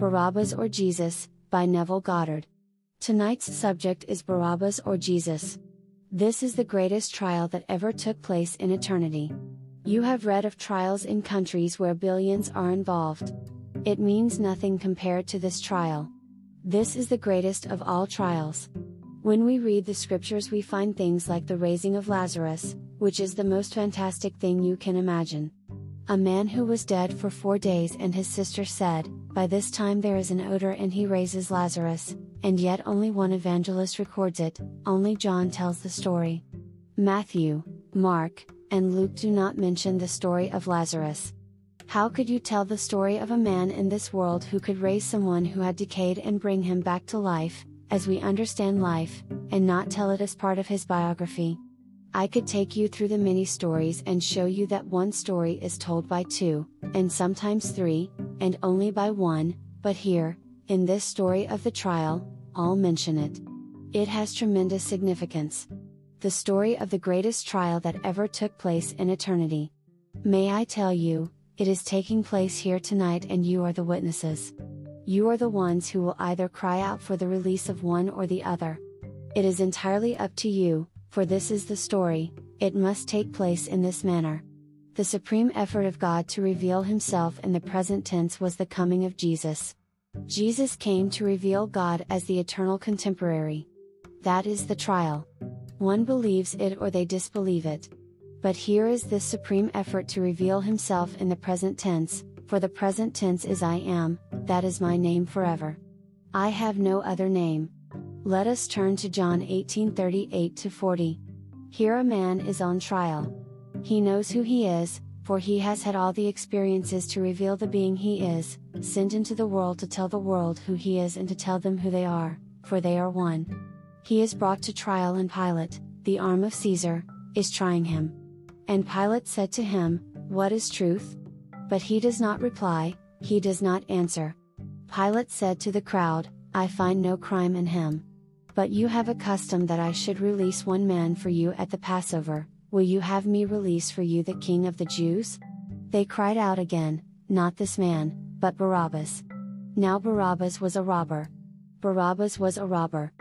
Barabbas or Jesus, by Neville Goddard. Tonight's subject is Barabbas or Jesus. This is the greatest trial that ever took place in eternity. You have read of trials in countries where billions are involved. It means nothing compared to this trial. This is the greatest of all trials. When we read the scriptures, we find things like the raising of Lazarus, which is the most fantastic thing you can imagine. A man who was dead for four days, and his sister said, By this time there is an odor, and he raises Lazarus, and yet only one evangelist records it, only John tells the story. Matthew, Mark, and Luke do not mention the story of Lazarus. How could you tell the story of a man in this world who could raise someone who had decayed and bring him back to life, as we understand life, and not tell it as part of his biography. I could take you through the many stories and show you that one story is told by two, and sometimes three, and only by one, but here, in this story of the trial, I'll mention it. It has tremendous significance. The story of the greatest trial that ever took place in eternity. May I tell you, it is taking place here tonight and you are the witnesses. You are the ones who will either cry out for the release of one or the other. It is entirely up to you, for this is the story, it must take place in this manner. The supreme effort of God to reveal Himself in the present tense was the coming of Jesus. Jesus came to reveal God as the eternal contemporary. That is the trial. One believes it or they disbelieve it. But here is this supreme effort to reveal Himself in the present tense, for the present tense is I am, that is my name forever. I have no other name. Let us turn to John 18:38 to 40. Here a man is on trial. He knows who he is, for he has had all the experiences to reveal the being he is, sent into the world to tell the world who he is and to tell them who they are, for they are one. He is brought to trial and Pilate, the arm of Caesar, is trying him. And Pilate said to him, What is truth? But he does not reply, he does not answer. Pilate said to the crowd, I find no crime in him. But you have a custom that I should release one man for you at the Passover, will you have me release for you the king of the Jews? They cried out again, Not this man, but Barabbas. Now Barabbas was a robber. Barabbas was a robber.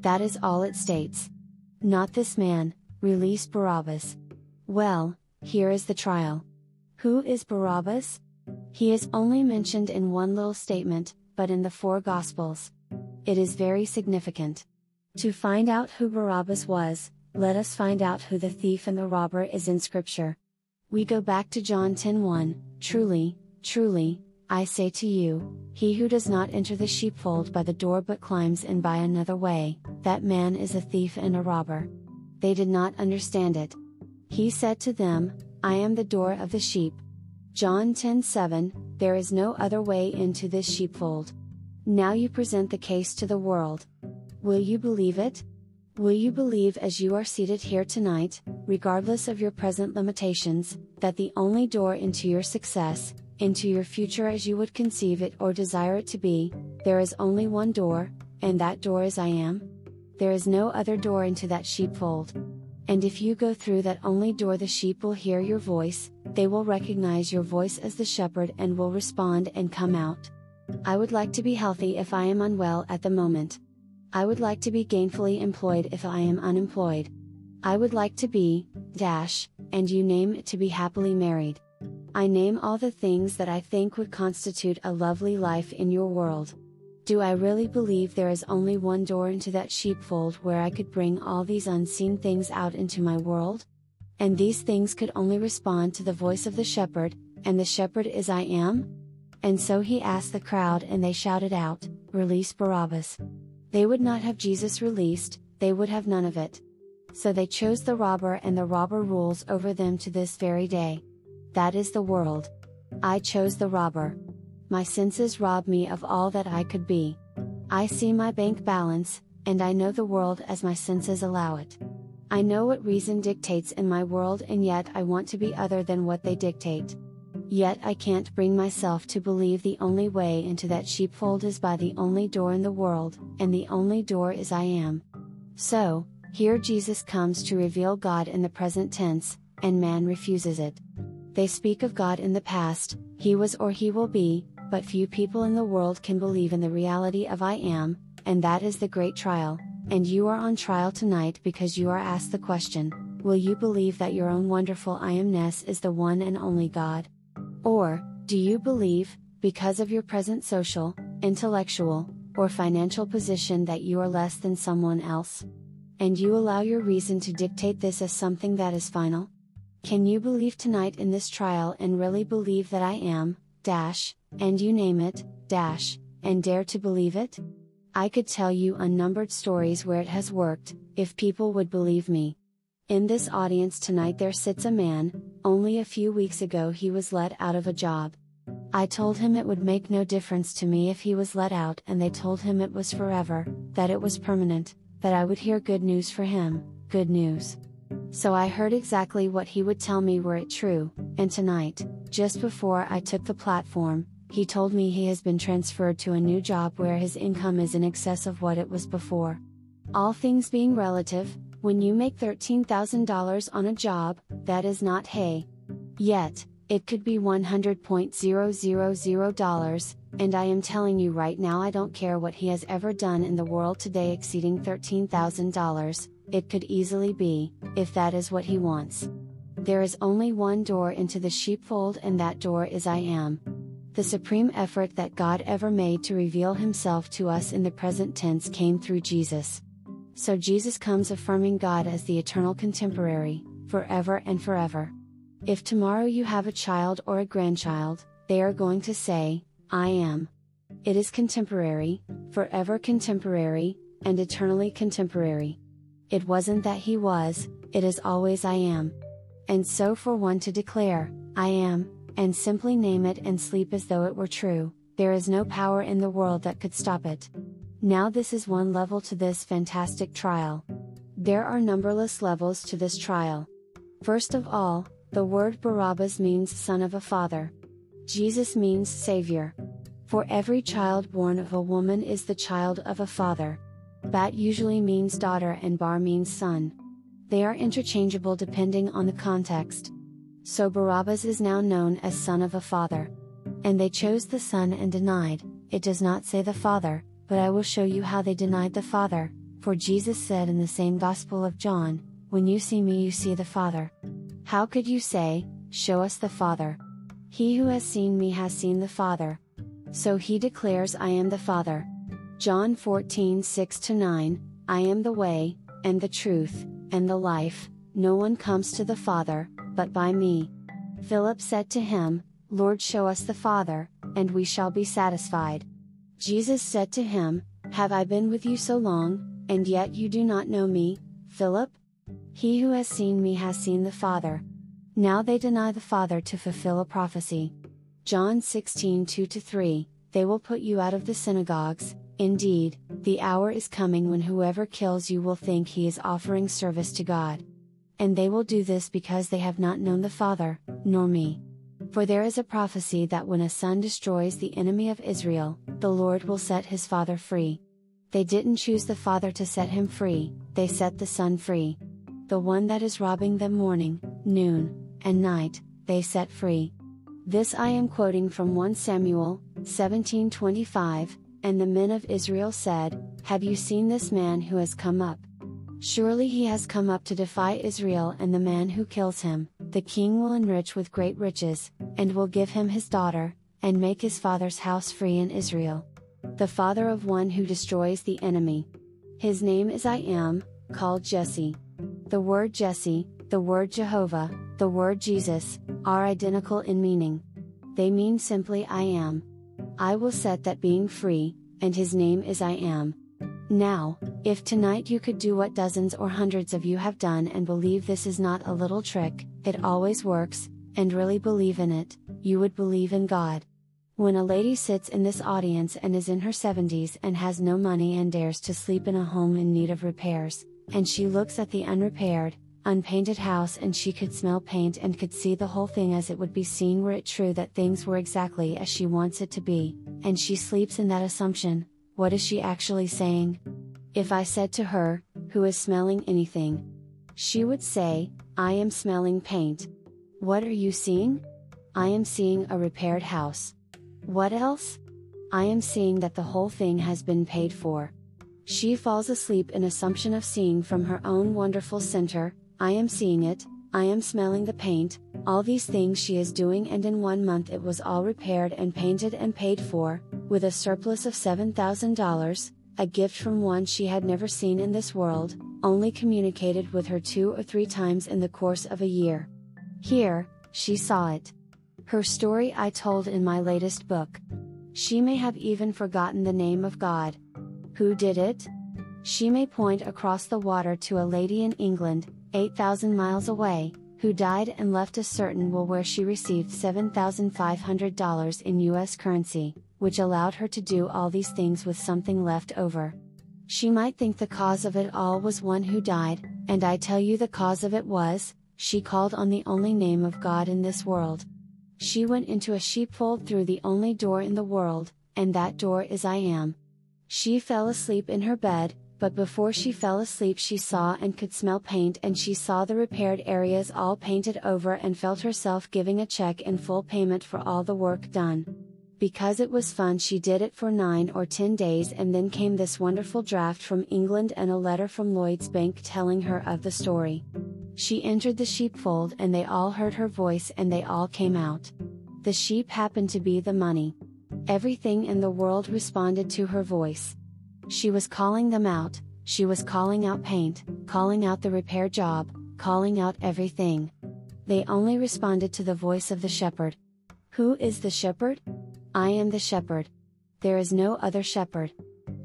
That is all it states. Not this man, release Barabbas. Well, here is the trial. Who is Barabbas? He is only mentioned in one little statement, but in the four Gospels. It is very significant. To find out who Barabbas was, let us find out who the thief and the robber is in Scripture. We go back to John 10:1, Truly, truly, I say to you, he who does not enter the sheepfold by the door but climbs in by another way, that man is a thief and a robber. They did not understand it. He said to them, I am the door of the sheep. John 10:7 There is no other way into this sheepfold. Now you present the case to the world. Will you believe it? Will you believe as you are seated here tonight, regardless of your present limitations, that the only door into your success, into your future as you would conceive it or desire it to be, there is only one door, and that door is I am? There is no other door into that sheepfold. And if you go through that only door, the sheep will hear your voice, they will recognize your voice as the shepherd and will respond and come out. I would like to be healthy if I am unwell at the moment. I would like to be gainfully employed if I am unemployed. I would like to be, dash, and you name it to be happily married. I name all the things that I think would constitute a lovely life in your world. Do I really believe there is only one door into that sheepfold where I could bring all these unseen things out into my world? And these things could only respond to the voice of the shepherd, and the shepherd is I am? And so he asked the crowd and they shouted out, Release Barabbas. They would not have Jesus released, they would have none of it. So they chose the robber and the robber rules over them to this very day. That is the world. I chose the robber my senses rob me of all that I could be. I see my bank balance, and I know the world as my senses allow it. I know what reason dictates in my world, and yet I want to be other than what they dictate. Yet I can't bring myself to believe the only way into that sheepfold is by the only door in the world, and the only door is I am. So, here Jesus comes to reveal God in the present tense, and man refuses it. They speak of God in the past, he was or he will be, but few people in the world can believe in the reality of I am, and that is the great trial, and you are on trial tonight because you are asked the question Will you believe that your own wonderful I amness is the one and only God? Or, do you believe, because of your present social, intellectual, or financial position that you are less than someone else? And you allow your reason to dictate this as something that is final? Can you believe tonight in this trial and really believe that I am, dash, and you name it, dash, and dare to believe it? I could tell you unnumbered stories where it has worked, if people would believe me. In this audience tonight there sits a man, only a few weeks ago he was let out of a job. I told him it would make no difference to me if he was let out and they told him it was forever, that it was permanent, that I would hear good news for him, good news. So I heard exactly what he would tell me were it true, and tonight, just before I took the platform, he told me he has been transferred to a new job where his income is in excess of what it was before. All things being relative, when you make $13,000 on a job, that is not hay. Yet, it could be $100.000, and I am telling you right now I don't care what he has ever done in the world today exceeding $13,000, it could easily be, if that is what he wants. There is only one door into the sheepfold, and that door is I am. The supreme effort that God ever made to reveal himself to us in the present tense came through Jesus. So Jesus comes affirming God as the eternal contemporary, forever and forever. If tomorrow you have a child or a grandchild, they are going to say, I am. It is contemporary, forever contemporary, and eternally contemporary. It wasn't that he was, it is always I am. And so for one to declare, I am, and simply name it and sleep as though it were true, there is no power in the world that could stop it. Now, this is one level to this fantastic trial. There are numberless levels to this trial. First of all, the word Barabbas means son of a father. Jesus means Savior. For every child born of a woman is the child of a father. Bat usually means daughter and bar means son. They are interchangeable depending on the context. So Barabbas is now known as son of a father. And they chose the son and denied, it does not say the father, but I will show you how they denied the father, for Jesus said in the same Gospel of John, When you see me, you see the Father. How could you say, Show us the Father? He who has seen me has seen the Father. So he declares, I am the Father. John 14 6 9, I am the way, and the truth, and the life, no one comes to the Father, but by me. Philip said to him, Lord, show us the Father, and we shall be satisfied. Jesus said to him, Have I been with you so long, and yet you do not know me, Philip? He who has seen me has seen the Father. Now they deny the Father to fulfill a prophecy. John 16 2 3, They will put you out of the synagogues, indeed, the hour is coming when whoever kills you will think he is offering service to God and they will do this because they have not known the Father, nor me. For there is a prophecy that when a son destroys the enemy of Israel, the Lord will set his father free. They didn't choose the father to set him free, they set the son free. The one that is robbing them morning, noon, and night, they set free. This I am quoting from 1 Samuel 17:25, and the men of Israel said, Have you seen this man who has come up? Surely he has come up to defy Israel and the man who kills him, the king will enrich with great riches, and will give him his daughter, and make his father's house free in Israel. The father of one who destroys the enemy. His name is I am, called Jesse. The word Jesse, the word Jehovah, the word Jesus, are identical in meaning. They mean simply I am. I will set that being free, and his name is I am. Now, if tonight you could do what dozens or hundreds of you have done and believe this is not a little trick, it always works, and really believe in it, you would believe in God. When a lady sits in this audience and is in her 70s and has no money and dares to sleep in a home in need of repairs, and she looks at the unrepaired, unpainted house and she could smell paint and could see the whole thing as it would be seen were it true that things were exactly as she wants it to be, and she sleeps in that assumption, what is she actually saying? If I said to her, Who is smelling anything? She would say, I am smelling paint. What are you seeing? I am seeing a repaired house. What else? I am seeing that the whole thing has been paid for. She falls asleep in assumption of seeing from her own wonderful center, I am seeing it, I am smelling the paint, all these things she is doing and in one month it was all repaired and painted and paid for, with a surplus of $7,000, a gift from one she had never seen in this world, only communicated with her two or three times in the course of a year. Here, she saw it. Her story I told in my latest book. She may have even forgotten the name of God. Who did it? She may point across the water to a lady in England, 8,000 miles away, who died and left a certain will where she received $7,500 in US currency, which allowed her to do all these things with something left over. She might think the cause of it all was one who died, and I tell you the cause of it was, she called on the only name of God in this world. She went into a sheepfold through the only door in the world, and that door is I am. She fell asleep in her bed, but before she fell asleep she saw and could smell paint and she saw the repaired areas all painted over and felt herself giving a check in full payment for all the work done. Because it was fun she did it for 9 or 10 days and then came this wonderful draft from England and a letter from Lloyd's Bank telling her of the story. She entered the sheepfold and they all heard her voice and they all came out. The sheep happened to be the money. Everything in the world responded to her voice. She was calling them out, she was calling out paint, calling out the repair job, calling out everything. They only responded to the voice of the shepherd. Who is the shepherd? I am the shepherd. There is no other shepherd.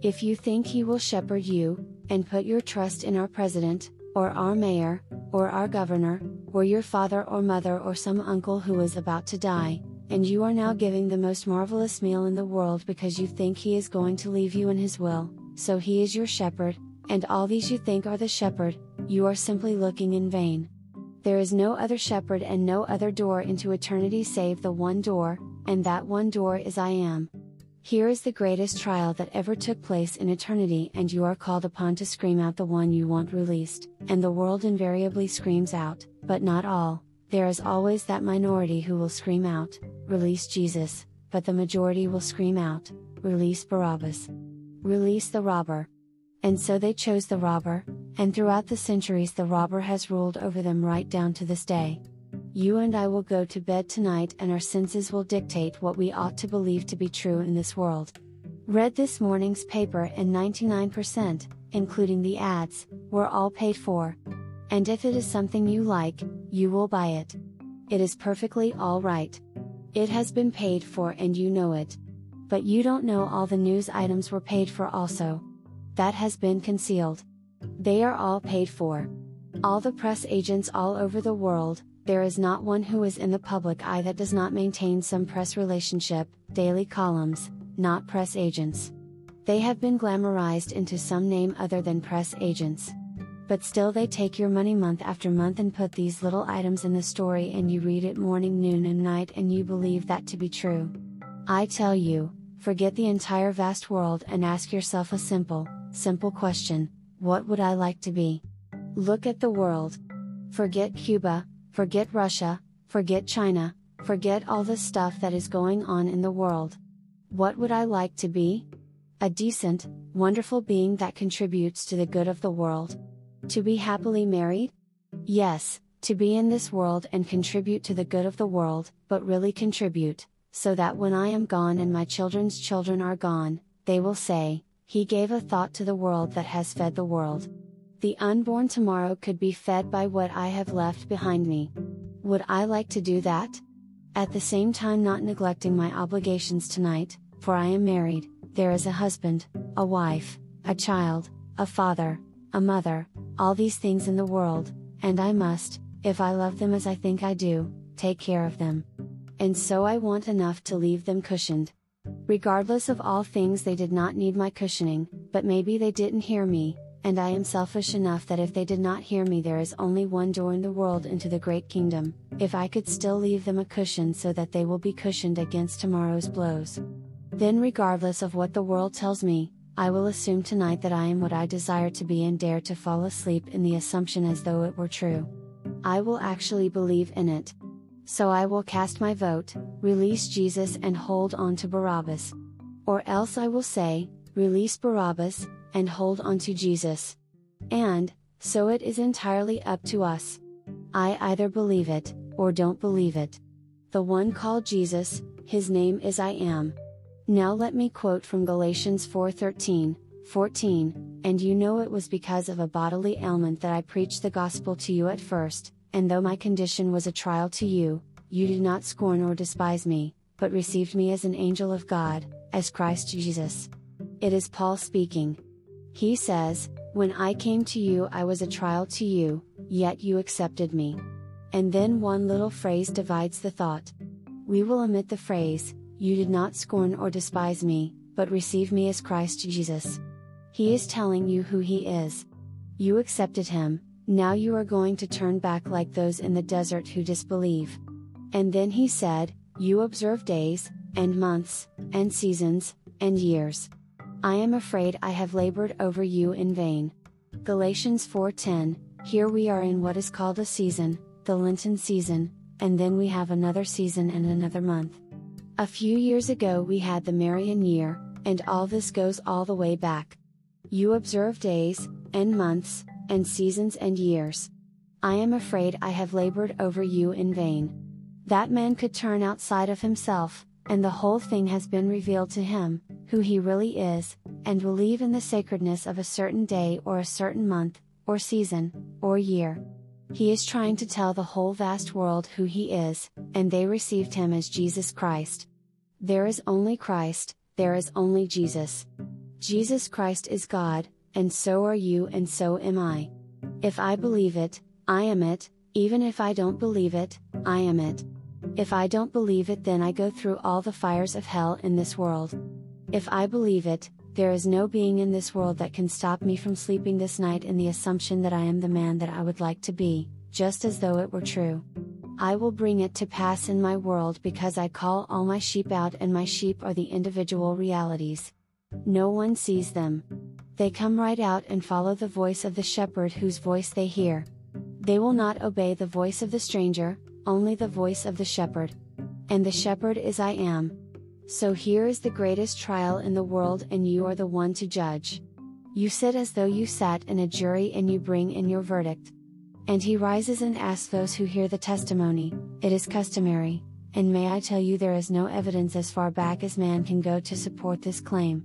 If you think he will shepherd you, and put your trust in our president, or our mayor, or our governor, or your father or mother or some uncle who is about to die, and you are now giving the most marvelous meal in the world because you think he is going to leave you in his will, so he is your shepherd, and all these you think are the shepherd, you are simply looking in vain. There is no other shepherd and no other door into eternity save the one door, and that one door is I am. Here is the greatest trial that ever took place in eternity, and you are called upon to scream out the one you want released, and the world invariably screams out, but not all, there is always that minority who will scream out, Release Jesus, but the majority will scream out, Release Barabbas. Release the robber. And so they chose the robber, and throughout the centuries the robber has ruled over them right down to this day. You and I will go to bed tonight and our senses will dictate what we ought to believe to be true in this world. Read this morning's paper and 99%, including the ads, were all paid for. And if it is something you like, you will buy it. It is perfectly alright. It has been paid for and you know it. But you don't know all the news items were paid for also. That has been concealed. They are all paid for. All the press agents all over the world, there is not one who is in the public eye that does not maintain some press relationship, daily columns, not press agents. They have been glamorized into some name other than press agents but still they take your money month after month and put these little items in the story and you read it morning, noon, and night and you believe that to be true. I tell you, forget the entire vast world and ask yourself a simple, simple question what would I like to be? Look at the world. Forget Cuba, forget Russia, forget China, forget all the stuff that is going on in the world. What would I like to be? A decent, wonderful being that contributes to the good of the world. To be happily married? Yes, to be in this world and contribute to the good of the world, but really contribute, so that when I am gone and my children's children are gone, they will say, He gave a thought to the world that has fed the world. The unborn tomorrow could be fed by what I have left behind me. Would I like to do that? At the same time, not neglecting my obligations tonight, for I am married, there is a husband, a wife, a child, a father, a mother, all these things in the world, and I must, if I love them as I think I do, take care of them. And so I want enough to leave them cushioned. Regardless of all things, they did not need my cushioning, but maybe they didn't hear me, and I am selfish enough that if they did not hear me, there is only one door in the world into the great kingdom, if I could still leave them a cushion so that they will be cushioned against tomorrow's blows. Then, regardless of what the world tells me, I will assume tonight that I am what I desire to be and dare to fall asleep in the assumption as though it were true. I will actually believe in it. So I will cast my vote, release Jesus and hold on to Barabbas. Or else I will say, release Barabbas, and hold on to Jesus. And, so it is entirely up to us. I either believe it, or don't believe it. The one called Jesus, his name is I am. Now let me quote from Galatians 4:13, 14, and you know it was because of a bodily ailment that I preached the gospel to you at first, and though my condition was a trial to you, you did not scorn or despise me, but received me as an angel of God, as Christ Jesus. It is Paul speaking. He says, When I came to you, I was a trial to you, yet you accepted me. And then one little phrase divides the thought. We will omit the phrase, You did not scorn or despise me, but receive me as Christ Jesus. He is telling you who He is. You accepted Him, now you are going to turn back like those in the desert who disbelieve. And then he said, You observe days, and months, and seasons, and years. I am afraid I have labored over you in vain. Galatians 4:10 Here we are in what is called a season, the Lenten season, and then we have another season and another month. A few years ago we had the Marian year, and all this goes all the way back. You observe days, and months, and seasons and years. I am afraid I have labored over you in vain. That man could turn outside of himself, and the whole thing has been revealed to him, who he really is, and will leave in the sacredness of a certain day or a certain month, or season, or year. He is trying to tell the whole vast world who he is, and they received him as Jesus Christ. There is only Christ, there is only Jesus. Jesus Christ is God, and so are you and so am I. If I believe it, I am it, even if I don't believe it, I am it. If I don't believe it, then I go through all the fires of hell in this world. If I believe it, there is no being in this world that can stop me from sleeping this night in the assumption that I am the man that I would like to be, just as though it were true. I will bring it to pass in my world because I call all my sheep out, and my sheep are the individual realities. No one sees them. They come right out and follow the voice of the shepherd whose voice they hear. They will not obey the voice of the stranger, only the voice of the shepherd. And the shepherd is I am. So here is the greatest trial in the world, and you are the one to judge. You sit as though you sat in a jury and you bring in your verdict. And he rises and asks those who hear the testimony, It is customary, and may I tell you there is no evidence as far back as man can go to support this claim.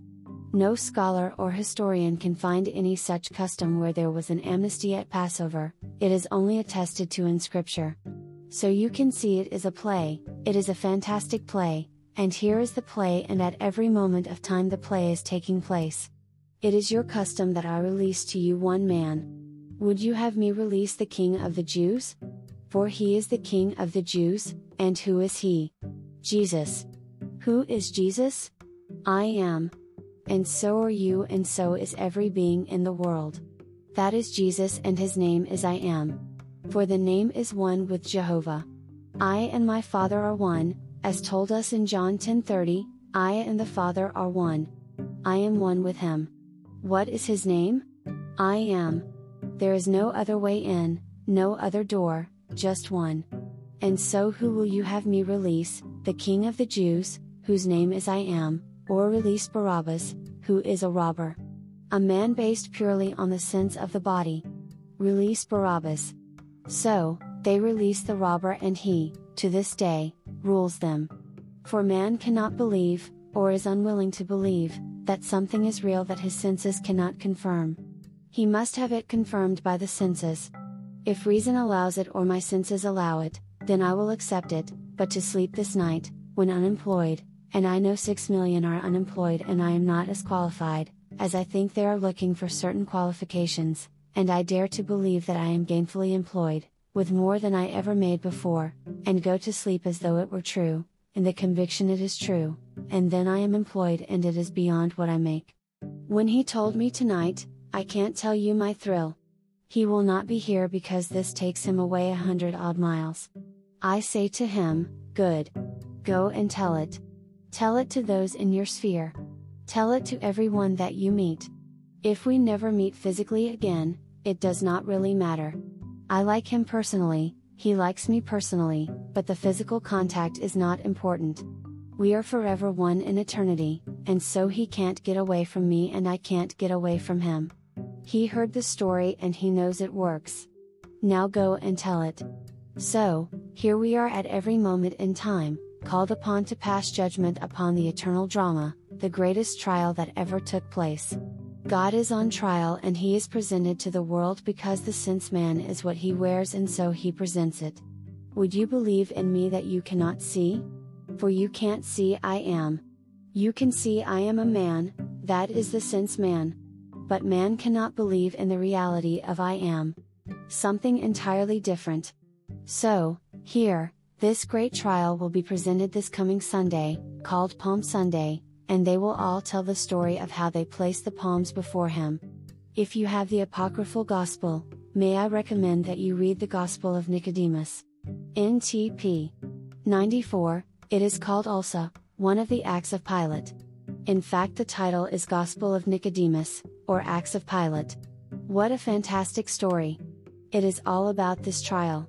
No scholar or historian can find any such custom where there was an amnesty at Passover, it is only attested to in Scripture. So you can see it is a play, it is a fantastic play, and here is the play, and at every moment of time the play is taking place. It is your custom that I release to you one man. Would you have me release the King of the Jews? For he is the King of the Jews, and who is he? Jesus. Who is Jesus? I am and so are you, and so is every being in the world. That is Jesus, and his name is I Am. For the name is one with Jehovah. I and my Father are one, as told us in John 10:30, I and the Father are one. I am one with him. What is his name? I am. There is no other way in, no other door, just one. And so who will you have me release, the King of the Jews, whose name is I am, or release Barabbas, who is a robber. A man based purely on the sense of the body. Release Barabbas. So, they release the robber and he, to this day, rules them. For man cannot believe, or is unwilling to believe, that something is real that his senses cannot confirm. He must have it confirmed by the senses. If reason allows it or my senses allow it, then I will accept it, but to sleep this night, when unemployed, and I know 6 million are unemployed and I am not as qualified, as I think they are looking for certain qualifications, and I dare to believe that I am gainfully employed, with more than I ever made before, and go to sleep as though it were true, in the conviction it is true, and then I am employed and it is beyond what I make. When he told me tonight, I can't tell you my thrill. He will not be here because this takes him away a hundred odd miles. I say to him, Good. Go and tell it. Tell it to those in your sphere. Tell it to everyone that you meet. If we never meet physically again, it does not really matter. I like him personally, he likes me personally, but the physical contact is not important. We are forever one in eternity, and so he can't get away from me and I can't get away from him. He heard the story and he knows it works. Now go and tell it. So, here we are at every moment in time, called upon to pass judgment upon the eternal drama, the greatest trial that ever took place. God is on trial and he is presented to the world because the sense man is what he wears and so he presents it. Would you believe in me that you cannot see? For you can't see I am. You can see I am a man, that is the sense man. But man cannot believe in the reality of I am. Something entirely different. So, here, this great trial will be presented this coming Sunday, called Palm Sunday, and they will all tell the story of how they placed the palms before him. If you have the Apocryphal Gospel, may I recommend that you read the Gospel of Nicodemus. NTP 94, it is called also, one of the Acts of Pilate. In fact, the title is Gospel of Nicodemus, or Acts of Pilate. What a fantastic story! It is all about this trial.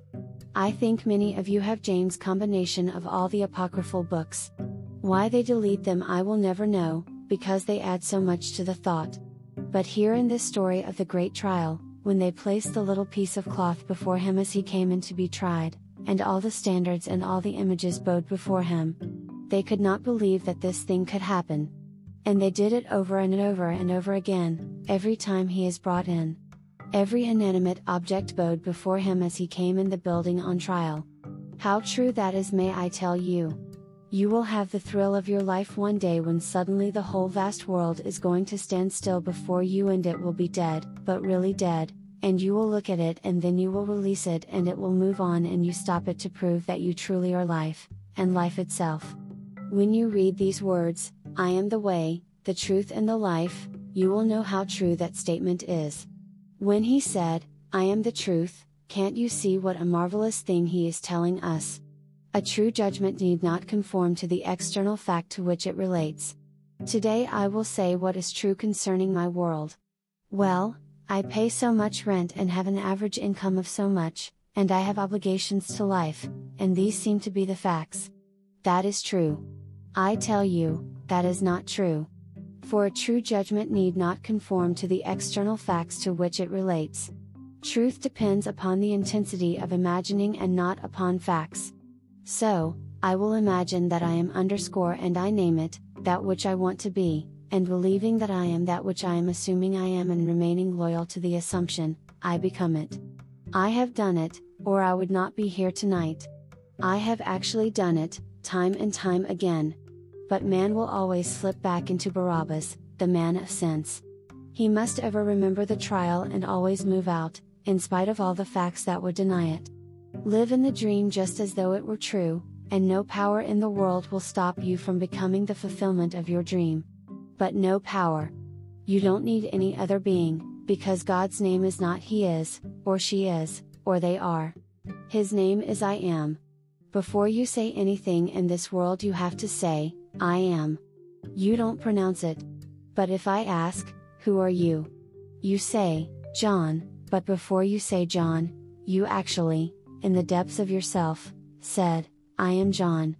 I think many of you have James' combination of all the apocryphal books. Why they delete them I will never know, because they add so much to the thought. But here in this story of the great trial, when they placed the little piece of cloth before him as he came in to be tried, and all the standards and all the images bowed before him, they could not believe that this thing could happen. And they did it over and over and over again, every time he is brought in. Every inanimate object bowed before him as he came in the building on trial. How true that is, may I tell you. You will have the thrill of your life one day when suddenly the whole vast world is going to stand still before you and it will be dead, but really dead, and you will look at it and then you will release it and it will move on and you stop it to prove that you truly are life, and life itself. When you read these words, I am the way, the truth and the life, you will know how true that statement is. When he said, I am the truth, can't you see what a marvelous thing he is telling us? A true judgment need not conform to the external fact to which it relates. Today I will say what is true concerning my world. Well, I pay so much rent and have an average income of so much, and I have obligations to life, and these seem to be the facts. That is true. I tell you, that is not true. For a true judgment need not conform to the external facts to which it relates. Truth depends upon the intensity of imagining and not upon facts. So, I will imagine that I am underscore and I name it, that which I want to be, and believing that I am that which I am assuming I am and remaining loyal to the assumption, I become it. I have done it, or I would not be here tonight. I have actually done it, time and time again. But man will always slip back into Barabbas, the man of sense. He must ever remember the trial and always move out, in spite of all the facts that would deny it. Live in the dream just as though it were true, and no power in the world will stop you from becoming the fulfillment of your dream. But no power. You don't need any other being, because God's name is not He is, or She is, or they are. His name is I am. Before you say anything in this world, you have to say, I am. You don't pronounce it. But if I ask, Who are you? You say, John, but before you say John, you actually, in the depths of yourself, said, I am John.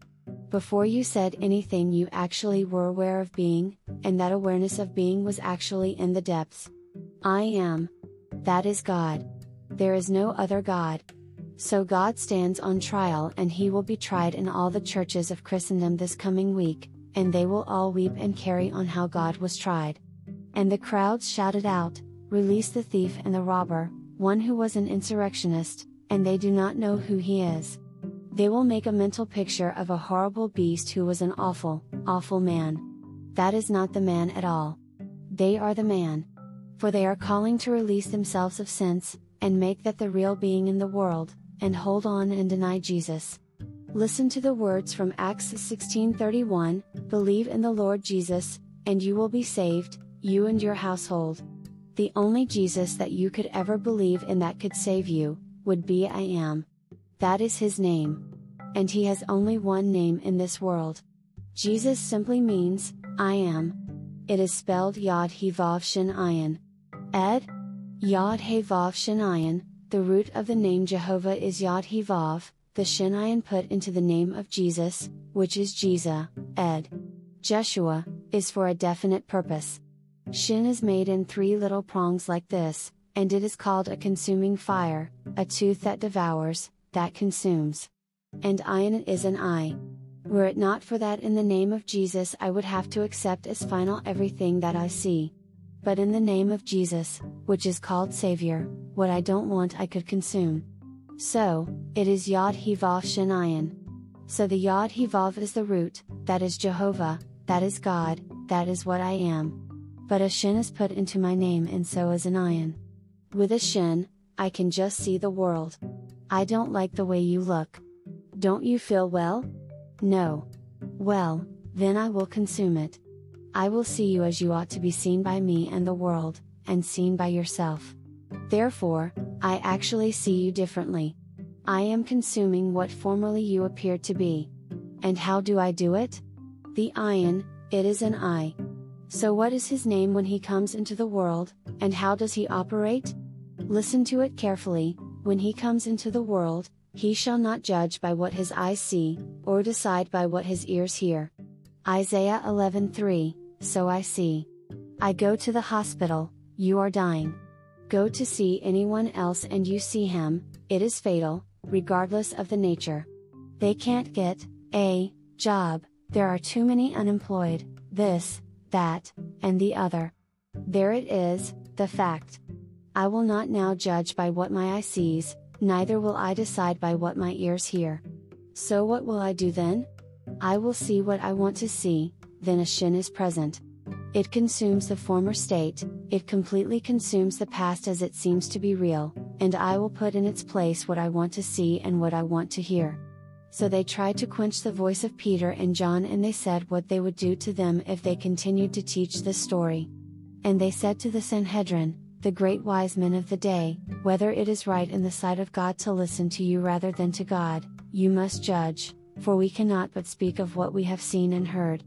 Before you said anything, you actually were aware of being, and that awareness of being was actually in the depths. I am. That is God. There is no other God. So God stands on trial and he will be tried in all the churches of Christendom this coming week, and they will all weep and carry on how God was tried. And the crowds shouted out, Release the thief and the robber, one who was an insurrectionist, and they do not know who he is. They will make a mental picture of a horrible beast who was an awful, awful man. That is not the man at all. They are the man. For they are calling to release themselves of sense, and make that the real being in the world, and hold on and deny Jesus. Listen to the words from Acts 16:31, believe in the Lord Jesus, and you will be saved, you and your household. The only Jesus that you could ever believe in that could save you, would be I am. That is his name. And he has only one name in this world. Jesus simply means, I am. It is spelled Yod He Vav Shin Ayin. Ed? Yod He Vav Shin Ayin, The root of the name Jehovah is Yod Hevav, the Shin Ayin put into the name of Jesus, which is Jesus, ed. Jeshua, is for a definite purpose. Shin is made in three little prongs like this, and it is called a consuming fire, a tooth that devours, that consumes. And Ayin is an eye. Were it not for that in the name of Jesus I would have to accept as final everything that I see. But in the name of Jesus, which is called Savior, what I don't want I could consume. So, it is Yod Hevav Shin Ayin. So the Yod Hevav is the root, that is Jehovah, that is God, that is what I am. But a Shin is put into my name and so is an Ayin. With a Shin, I can just see the world. I don't like the way you look. Don't you feel well? No. Well, then I will consume it. I will see you as you ought to be seen by me and the world, and seen by yourself. Therefore, I actually see you differently. I am consuming what formerly you appeared to be. And how do I do it? The Ayin, it is an I. So what is his name when he comes into the world, and how does he operate? Listen to it carefully, when he comes into the world, he shall not judge by what his eyes see, or decide by what his ears hear. Isaiah 11:3 So I see. I go to the hospital, you are dying. Go to see anyone else and you see him, it is fatal, regardless of the nature. They can't get a job, there are too many unemployed, this, that, and the other. There it is, the fact. I will not now judge by what my eye sees, neither will I decide by what my ears hear. So what will I do then? I will see what I want to see, then a shin is present. It consumes the former state, it completely consumes the past as it seems to be real, and I will put in its place what I want to see and what I want to hear. So they tried to quench the voice of Peter and John and they said what they would do to them if they continued to teach this story. And they said to the Sanhedrin, the great wise men of the day, whether it is right in the sight of God to listen to you rather than to God, you must judge, for we cannot but speak of what we have seen and heard.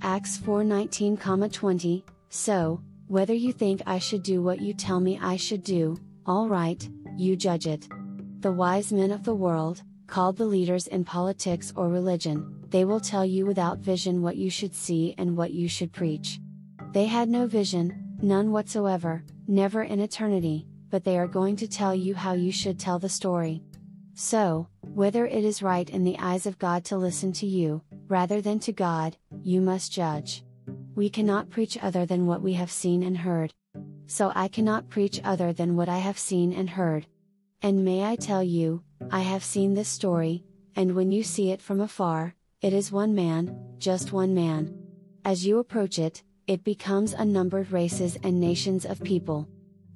Acts 4:19-20 So, whether you think I should do what you tell me I should do, all right, you judge it. The wise men of the world, called the leaders in politics or religion, they will tell you without vision what you should see and what you should preach. They had no vision, none whatsoever, never in eternity, but they are going to tell you how you should tell the story. So, whether it is right in the eyes of God to listen to you, rather than to God, you must judge. We cannot preach other than what we have seen and heard. So I cannot preach other than what I have seen and heard. And may I tell you, I have seen this story, and when you see it from afar, it is one man, just one man. As you approach it, it becomes unnumbered races and nations of people.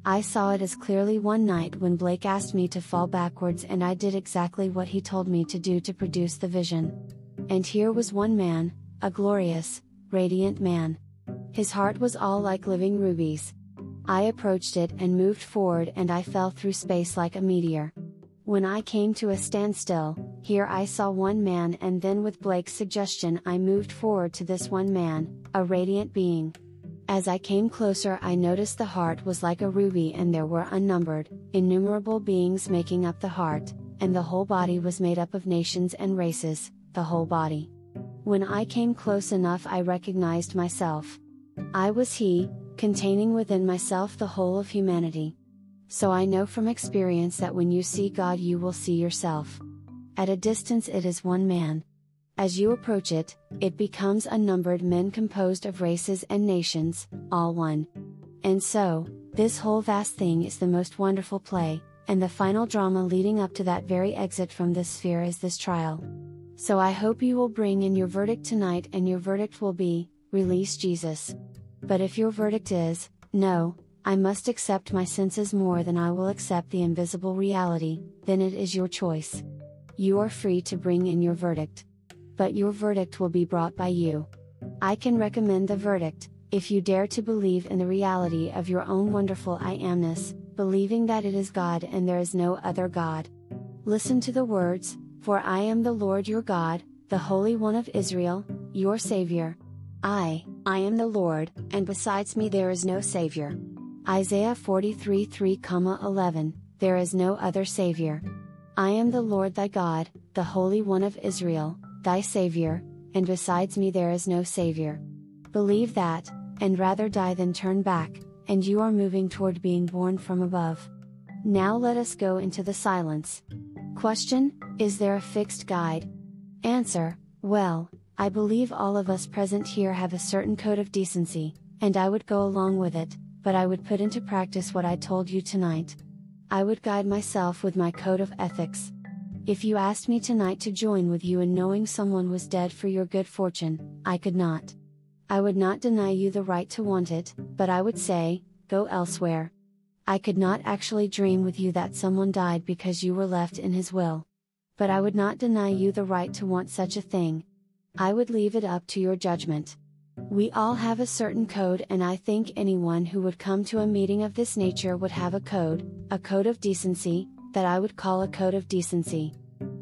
I saw it as clearly one night when Blake asked me to fall backwards and I did exactly what he told me to do to produce the vision. And here was one man, a glorious, radiant man. His heart was all like living rubies. I approached it and moved forward and I fell through space like a meteor. When I came to a standstill, here I saw one man and then with Blake's suggestion I moved forward to this one man, a radiant being. As I came closer I noticed the heart was like a ruby and there were unnumbered, innumerable beings making up the heart, and the whole body was made up of nations and races, the whole body. When I came close enough I recognized myself. I was he, containing within myself the whole of humanity. So I know from experience that when you see God, you will see yourself. At a distance, it is one man. As you approach it, it becomes unnumbered men composed of races and nations, all one. And so, this whole vast thing is the most wonderful play, and the final drama leading up to that very exit from this sphere is this trial. So I hope you will bring in your verdict tonight, and your verdict will be, release Jesus. But if your verdict is, no, I must accept my senses more than I will accept the invisible reality, then it is your choice. You are free to bring in your verdict. But your verdict will be brought by you. I can recommend the verdict, if you dare to believe in the reality of your own wonderful I amness, believing that it is God and there is no other God. Listen to the words, For I am the Lord your God, the Holy One of Israel, your Savior. I, I am the Lord, and besides me there is no Savior. Isaiah 43 3, 11, there is no other Savior. I am the Lord thy God, the Holy One of Israel, thy Savior, and besides me there is no Savior. Believe that, and rather die than turn back, and you are moving toward being born from above. Now let us go into the silence. Question Is there a fixed guide? Answer Well, I believe all of us present here have a certain code of decency, and I would go along with it, but I would put into practice what I told you tonight. I would guide myself with my code of ethics. If you asked me tonight to join with you in knowing someone was dead for your good fortune, I could not. I would not deny you the right to want it, but I would say, go elsewhere. I could not actually dream with you that someone died because you were left in his will. But I would not deny you the right to want such a thing. I would leave it up to your judgment. We all have a certain code, and I think anyone who would come to a meeting of this nature would have a code, a code of decency, that I would call a code of decency.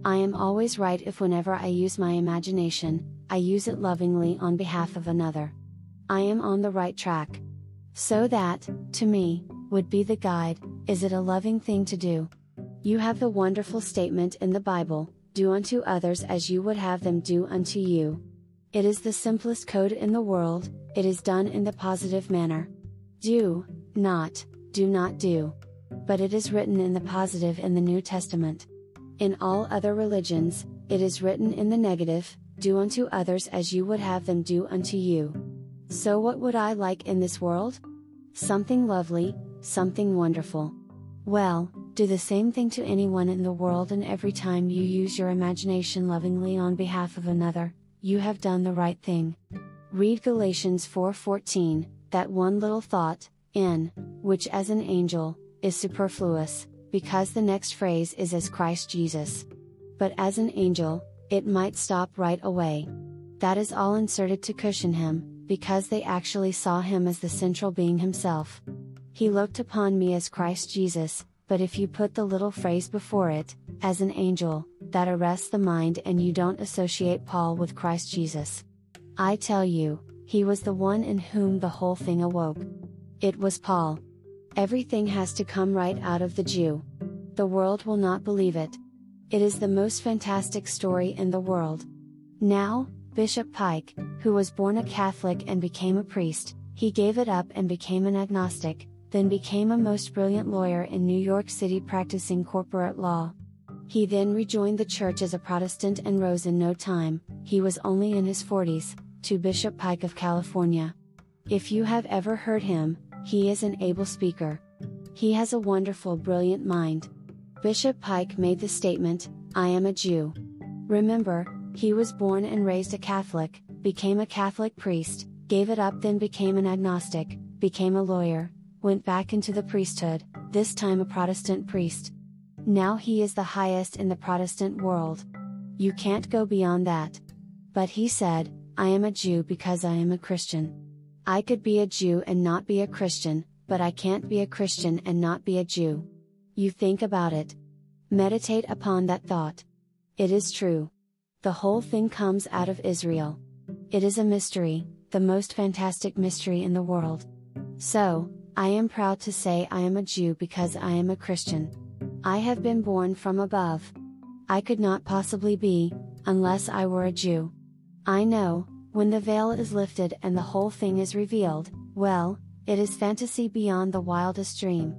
I am always right if whenever I use my imagination, I use it lovingly on behalf of another. I am on the right track. So that, to me, would be the guide is it a loving thing to do? You have the wonderful statement in the Bible do unto others as you would have them do unto you. It is the simplest code in the world, it is done in the positive manner. Do, not, do not do but it is written in the positive in the New Testament. In all other religions, it is written in the negative, do unto others as you would have them do unto you. So, what would I like in this world? Something lovely, something wonderful. Well, do the same thing to anyone in the world, and every time you use your imagination lovingly on behalf of another, you have done the right thing. Read Galatians 4:14, that one little thought, in which as an angel, is superfluous, because the next phrase is as Christ Jesus. But as an angel, it might stop right away. That is all inserted to cushion him, because they actually saw him as the central being himself. He looked upon me as Christ Jesus, but if you put the little phrase before it, as an angel, that arrests the mind and you don't associate Paul with Christ Jesus. I tell you, he was the one in whom the whole thing awoke. It was Paul. Everything has to come right out of the Jew. The world will not believe it. It is the most fantastic story in the world. Now, Bishop Pike, who was born a Catholic and became a priest, he gave it up and became an agnostic, then became a most brilliant lawyer in New York City practicing corporate law. He then rejoined the church as a Protestant and rose in no time, he was only in his 40s, to Bishop Pike of California. If you have ever heard him, he is an able speaker. He has a wonderful, brilliant mind. Bishop Pike made the statement I am a Jew. Remember, he was born and raised a Catholic, became a Catholic priest, gave it up, then became an agnostic, became a lawyer, went back into the priesthood, this time a Protestant priest. Now he is the highest in the Protestant world. You can't go beyond that. But he said, I am a Jew because I am a Christian. I could be a Jew and not be a Christian, but I can't be a Christian and not be a Jew. You think about it. Meditate upon that thought. It is true. The whole thing comes out of Israel. It is a mystery, the most fantastic mystery in the world. So, I am proud to say I am a Jew because I am a Christian. I have been born from above. I could not possibly be, unless I were a Jew. I know, when the veil is lifted and the whole thing is revealed, well, it is fantasy beyond the wildest dream.